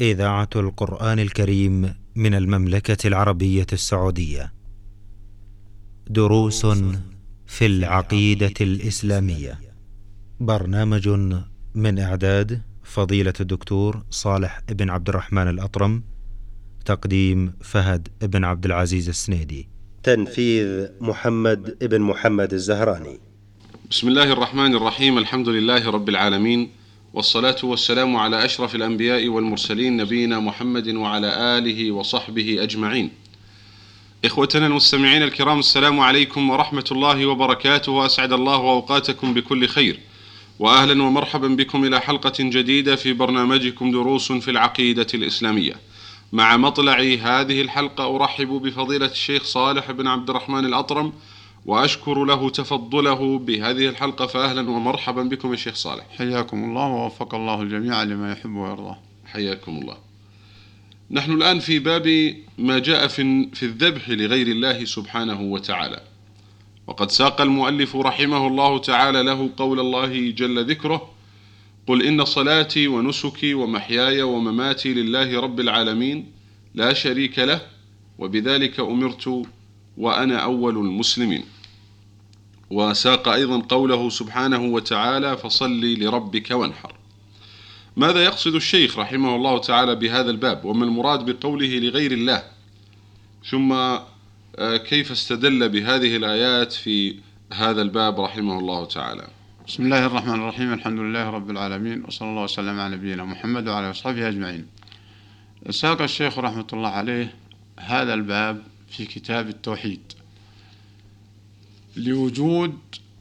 إذاعة القرآن الكريم من المملكة العربية السعودية. دروس في العقيدة الإسلامية. برنامج من إعداد فضيلة الدكتور صالح بن عبد الرحمن الأطرم. تقديم فهد بن عبد العزيز السنيدي. تنفيذ محمد بن محمد الزهراني. بسم الله الرحمن الرحيم الحمد لله رب العالمين والصلاة والسلام على أشرف الأنبياء والمرسلين نبينا محمد وعلى آله وصحبه أجمعين. إخوتنا المستمعين الكرام السلام عليكم ورحمة الله وبركاته وأسعد الله أوقاتكم بكل خير. وأهلا ومرحبا بكم إلى حلقة جديدة في برنامجكم دروس في العقيدة الإسلامية. مع مطلع هذه الحلقة أرحب بفضيلة الشيخ صالح بن عبد الرحمن الأطرم وأشكر له تفضله بهذه الحلقة فأهلا ومرحبا بكم يا شيخ صالح. حياكم الله ووفق الله الجميع لما يحب ويرضاه حياكم الله. نحن الآن في باب ما جاء في, في الذبح لغير الله سبحانه وتعالى. وقد ساق المؤلف رحمه الله تعالى له قول الله جل ذكره قل إن صلاتي ونسكي ومحياي ومماتي لله رب العالمين لا شريك له وبذلك أمرت وأنا أول المسلمين. وساق أيضا قوله سبحانه وتعالى فصل لربك وانحر. ماذا يقصد الشيخ رحمه الله تعالى بهذا الباب؟ وما المراد بقوله لغير الله؟ ثم كيف استدل بهذه الآيات في هذا الباب رحمه الله تعالى؟ بسم الله الرحمن الرحيم الحمد لله رب العالمين وصلى الله وسلم على نبينا محمد وعلى اله وصحبه أجمعين. ساق الشيخ رحمة الله عليه هذا الباب في كتاب التوحيد. لوجود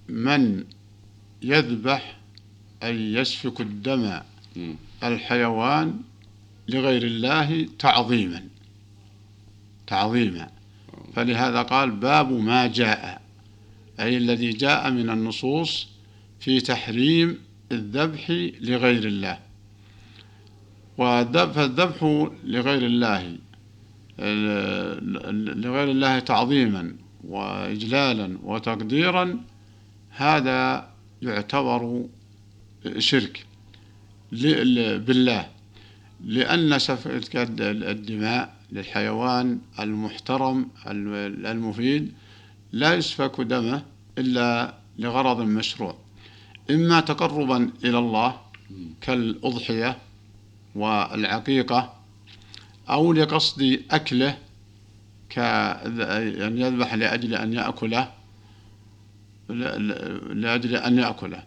من يذبح أي يسفك الدم الحيوان لغير الله تعظيما. تعظيما. فلهذا قال باب ما جاء أي الذي جاء من النصوص في تحريم الذبح لغير الله. فالذبح لغير الله لغير الله تعظيما وإجلالا وتقديرا هذا يعتبر شرك بالله لأن سفك الدماء للحيوان المحترم المفيد لا يسفك دمه إلا لغرض مشروع. إما تقربا إلى الله كالأضحية والعقيقة أو لقصد أكله كأن يذبح لأجل أن يأكله لأجل أن يأكله.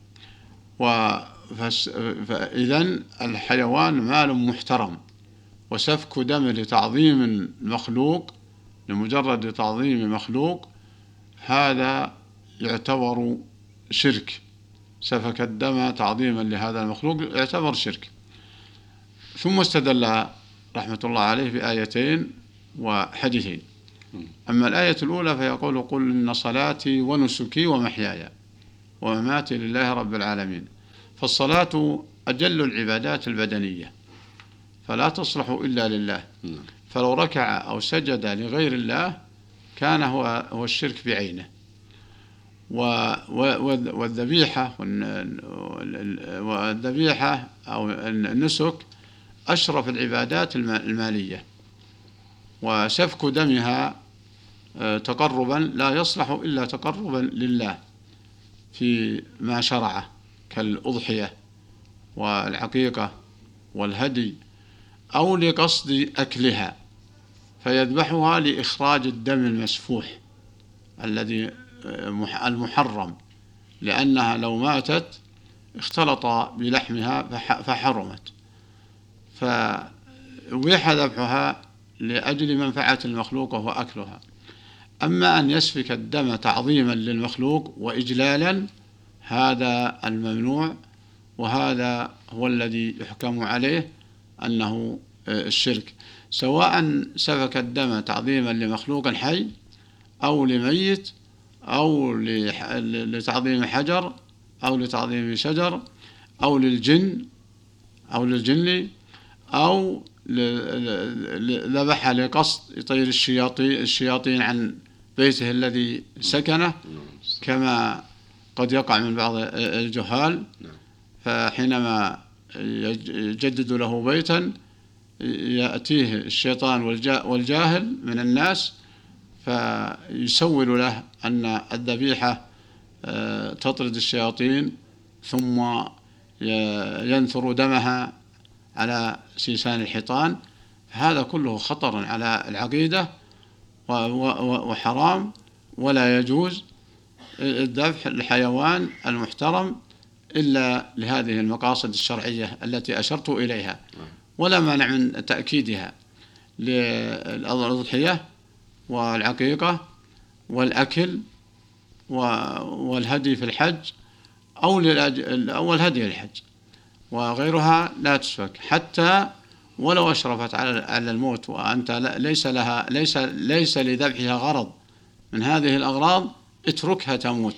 فإذا الحيوان مال محترم وسفك دمه لتعظيم المخلوق لمجرد تعظيم مخلوق هذا يعتبر شرك. سفك الدم تعظيما لهذا المخلوق يعتبر شرك. ثم استدل رحمة الله عليه بآيتين وحديثين أما الآية الأولى فيقول قل إن صلاتي ونسكي ومحياي ومماتي لله رب العالمين. فالصلاة أجل العبادات البدنية فلا تصلح إلا لله. فلو ركع أو سجد لغير الله كان هو هو الشرك بعينه. والذبيحة والذبيحة أو النسك أشرف العبادات المالية. وسفك دمها تقربا لا يصلح إلا تقربا لله في ما شرعه كالأضحية والعقيقة والهدي أو لقصد أكلها فيذبحها لإخراج الدم المسفوح الذي المحرم. لأنها لو ماتت اختلط بلحمها فحرمت. فأبيح ذبحها لأجل منفعة المخلوق وهو أكلها. أما أن يسفك الدم تعظيما للمخلوق وإجلالا هذا الممنوع وهذا هو الذي يحكم عليه أنه الشرك. سواء سفك الدم تعظيما لمخلوق حي أو لميت أو لتعظيم حجر أو لتعظيم شجر أو للجن أو للجن أو ذبح لقصد يطير الشياطين الشياطين عن بيته الذي سكنه كما قد يقع من بعض الجهال. فحينما يجدد له بيتا يأتيه الشيطان والجاهل من الناس فيسول له أن الذبيحة آه، تطرد الشياطين ثم ينثر دمها على سيسان الحيطان هذا كله خطر على العقيدة وحرام ولا يجوز الذبح الحيوان المحترم إلا لهذه المقاصد الشرعية التي أشرت إليها. ولا مانع من تأكيدها للأضحية والعقيقة والأكل والهدي في الحج أو أو الهدي الحج وغيرها لا تسفك حتى ولو أشرفت على الموت وأنت ليس لها ليس ليس لذبحها غرض من هذه الأغراض اتركها تموت.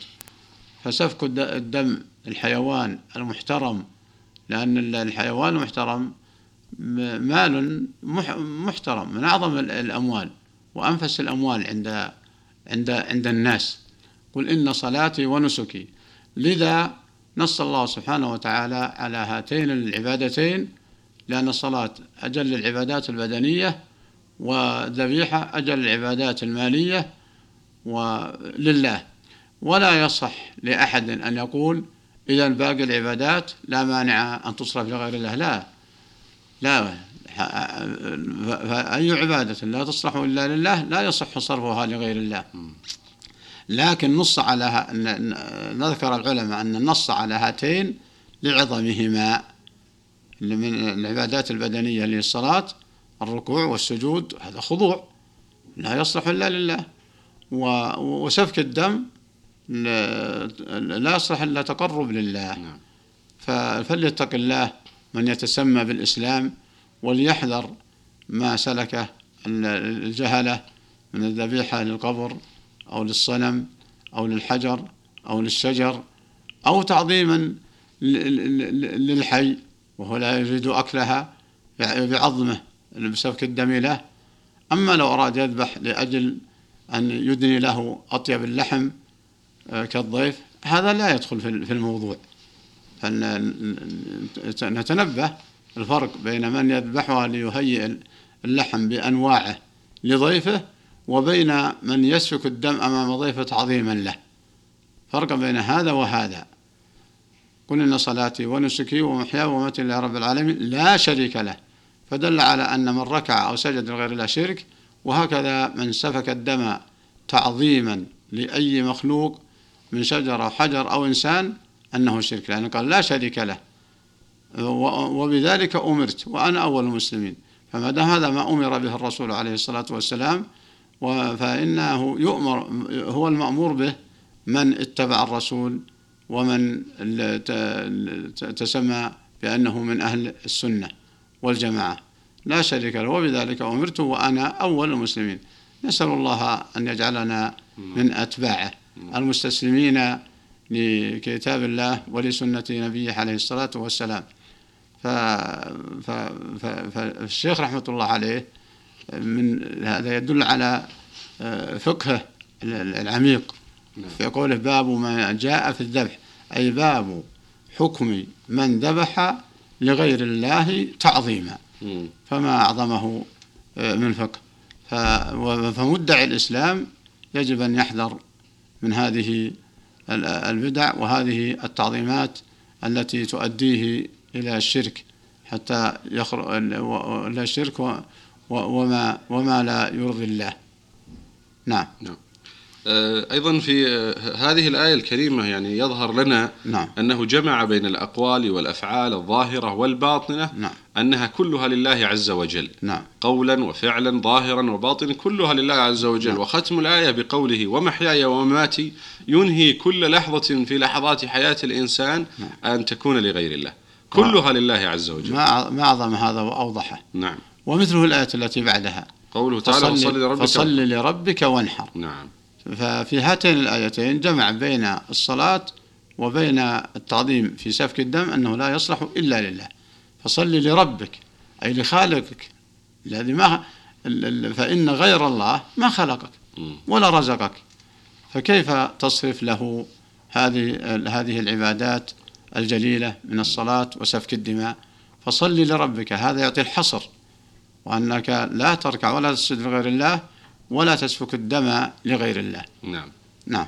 فسفك الدم الحيوان المحترم لأن الحيوان المحترم مال محترم من أعظم الأموال وأنفس الأموال عند عند عند الناس. قل إن صلاتي ونسكي. لذا نص الله سبحانه وتعالى على هاتين العبادتين لأن الصلاة أجل العبادات البدنية والذبيحة أجل العبادات المالية ولله. ولا يصح لأحد أن يقول إذا باقي العبادات لا مانع أن تصرف لغير الله. لا. لا. فأي عبادة لا تصلح إلا لله لا يصح صرفها لغير الله. لكن نص على نذكر العلماء أن النص على هاتين لعظمهما من العبادات البدنية اللي الصلاة الركوع والسجود هذا خضوع لا يصلح إلا لله. وسفك الدم لا يصلح إلا تقرب لله. نعم. فليتق الله من يتسمى بالإسلام وليحذر ما سلكه الجهلة من الذبيحة للقبر. أو للصنم أو للحجر أو للشجر أو تعظيما للحي وهو لا يريد أكلها بعظمه بسفك الدم له. أما لو أراد يذبح لأجل أن يدني له أطيب اللحم آه، كالضيف هذا لا يدخل في الموضوع. فنتنبه الفرق بين من يذبحها ليهيئ اللحم بأنواعه لضيفه وبين من يسفك الدم أمام ضيفه تعظيما له. فرق بين هذا وهذا. قل إن صلاتي ونسكي ومحياي ومماتي لله رب العالمين لا شريك له. فدل على أن من ركع أو سجد لغير الله شرك وهكذا من سفك الدم تعظيما لأي مخلوق من شجرة أو حجر أو إنسان أنه شرك لأنه قال لا شريك له. وبذلك أمرت وأنا أول المسلمين. فما دام هذا ما أمر به الرسول عليه الصلاة والسلام فإنه يؤمر هو المأمور به من اتبع الرسول ومن تسمى بأنه من أهل السنة والجماعة. لا شريك له وبذلك أمرت وأنا أول المسلمين. نسأل الله أن يجعلنا من أتباعه. المستسلمين لكتاب الله ولسنة نبيه عليه الصلاة والسلام. فالشيخ رحمة الله عليه من هذا يدل على آه، فقهه العميق. نعم. في قوله باب ما جاء في الذبح. أي باب حكم من ذبح لغير الله تعظيما. فما أعظمه آه، من فقه. فمدعي الإسلام يجب أن يحذر من هذه البدع وهذه التعظيمات التي تؤديه إلى الشرك. حتى يخرج إلى الشرك وما وما لا يرضي الله نعم نعم آه، أيضا في آه، هذه الآية الكريمة يعني يظهر لنا نعم. أنه جمع بين الأقوال والأفعال الظاهرة والباطنة نعم. أنها كلها لله عز وجل نعم. قولا وفعلا ظاهرا وباطنا كلها لله عز وجل نعم. وختم الآية بقوله ومحياي ومماتي ينهي كل لحظة في لحظات حياة الإنسان نعم. أن تكون لغير الله كلها لله عز وجل ما أعظم هذا وأوضحه نعم ومثله الآية التي بعدها. قوله تعالى فصل لربك, فصل لربك وانحر. نعم. ففي هاتين الآيتين جمع بين الصلاة وبين التعظيم في سفك الدم أنه لا يصلح إلا لله. فصل لربك أي لخالقك الذي ما فإن غير الله ما خلقك ولا رزقك. فكيف تصرف له هذه هذه العبادات الجليلة من الصلاة وسفك الدماء؟ فصل لربك هذا يعطي الحصر. وأنك لا تركع ولا تسجد لغير الله ولا تسفك الدم لغير الله. نعم. نعم.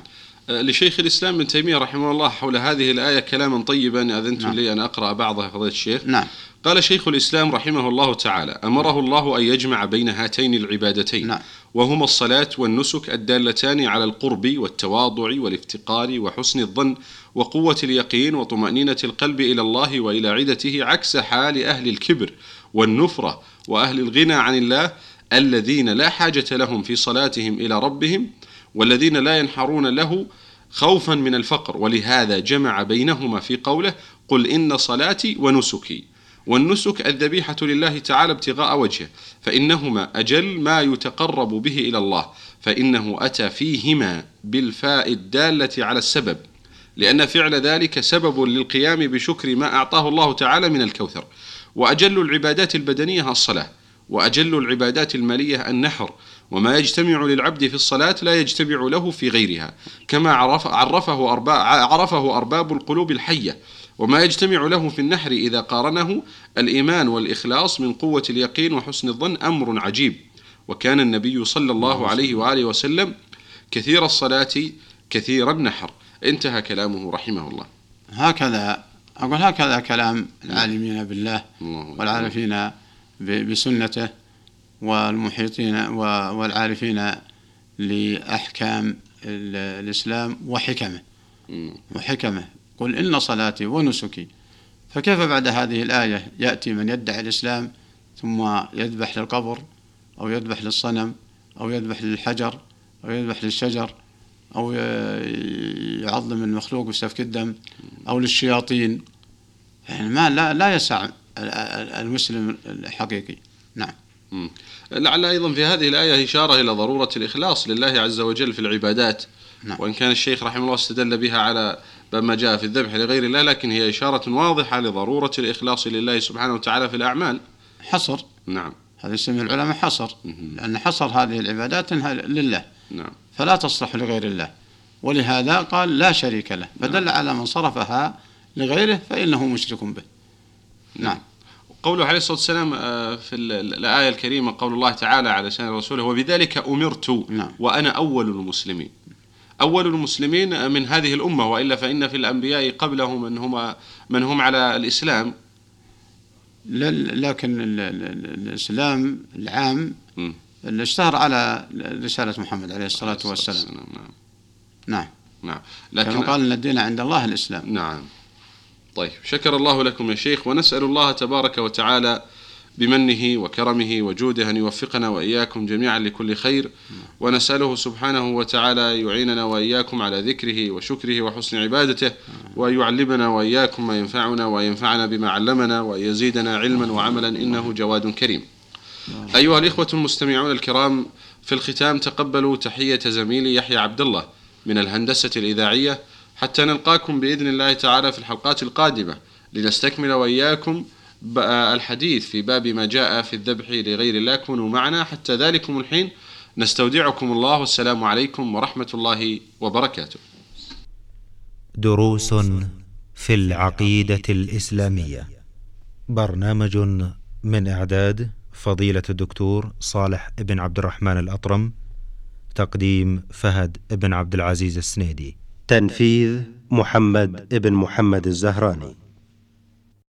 آه، لشيخ الإسلام ابن تيمية رحمه الله حول هذه الآية كلاما طيبا أذنتم نعم. لي أن أقرأ بعضه يا فضيلة الشيخ. نعم. قال شيخ الإسلام رحمه الله تعالى أمره الله أن يجمع بين هاتين العبادتين نعم. وهما الصلاة والنسك الدالتان على القرب والتواضع والافتقار وحسن الظن وقوة اليقين وطمأنينة القلب إلى الله وإلى عدته عكس حال أهل الكبر والنفرة وأهل الغنى عن الله الذين لا حاجة لهم في صلاتهم إلى ربهم والذين لا ينحرون له خوفا من الفقر. ولهذا جمع بينهما في قوله قل إن صلاتي ونسكي. والنسك الذبيحة لله تعالى ابتغاء وجهه فإنهما أجل ما يتقرب به إلى الله فإنه أتى فيهما بالفاء الدالة على السبب لأن فعل ذلك سبب للقيام بشكر ما أعطاه الله تعالى من الكوثر. وأجل العبادات البدنية الصلاة وأجل العبادات المالية النحر وما يجتمع للعبد في الصلاة لا يجتمع له في غيرها كما عرف عرفه أرباب, عرفه أرباب القلوب الحية وما يجتمع له في النحر إذا قارنه الإيمان والإخلاص من قوة اليقين وحسن الظن أمر عجيب. وكان النبي صلى الله عليه وآله وسلم كثير الصلاة كثير النحر. انتهى كلامه رحمه الله. هكذا أقول هكذا كلام العالمين بالله. والعارفين بسنته والمحيطين والعارفين لأحكام ال- الإسلام وحكمه. وحكمه قل إن صلاتي ونسكي فكيف بعد هذه الآية يأتي من يدعي الإسلام ثم يذبح للقبر أو يذبح للصنم أو يذبح للحجر أو يذبح للشجر أو ي- يعظم المخلوق ويستفك الدم أو للشياطين. يعني ما لا لا يسع ال- ال- المسلم الحقيقي. نعم. لعل أيضا في هذه الآية إشارة إلى ضرورة الإخلاص لله عز وجل في العبادات. نعم. وإن كان الشيخ رحمه الله استدل بها على ما جاء في الذبح لغير الله لكن هي إشارة واضحة لضرورة الإخلاص لله سبحانه وتعالى في الأعمال. حصر. نعم. هذا يسمي العلماء حصر. لأن حصر هذه العبادات لله. نعم. فلا تصلح لغير الله. ولهذا قال لا شريك له. فدل على من صرفها لغيره فإنه مشرك به. نعم. قوله عليه الصلاة والسلام آه، في ال- ال- الآية الكريمة قول الله تعالى على لسان رسوله وبذلك أمرت نعم. وأنا أول المسلمين. أول المسلمين من هذه الأمة وإلا فإن في الأنبياء قبله من هم من هم على الإسلام. لكن ال- ال- ال- الإسلام العام. اللي اشتهر على رسالة محمد عليه الصلاة والسلام. نعم. نعم. نعم. لكن قال إن الدين عند الله الإسلام. نعم. طيب شكر الله لكم يا شيخ ونسأل الله تبارك وتعالى بمنه وكرمه وجوده أن يوفقنا وإياكم جميعا لكل خير ونسأله سبحانه وتعالى يعيننا وإياكم على ذكره وشكره وحسن عبادته وأن يعلمنا وإياكم ما ينفعنا وينفعنا بما علمنا وأن يزيدنا علما وعملا إنه جواد كريم. أيها الإخوة المستمعون الكرام في الختام تقبلوا تحية زميلي يحيى عبد الله من الهندسة الإذاعية حتى نلقاكم بإذن الله تعالى في الحلقات القادمة. لنستكمل وإياكم الحديث في باب ما جاء في الذبح لغير الله. كونوا معنا. حتى ذلكم الحين نستودعكم الله. والسلام عليكم ورحمة الله وبركاته. دروس في العقيدة الإسلامية. برنامج من إعداد فضيلة الدكتور صالح بن عبد الرحمن الأطرم تقديم فهد بن عبد العزيز السنيدي. تنفيذ محمد ابن محمد الزهراني.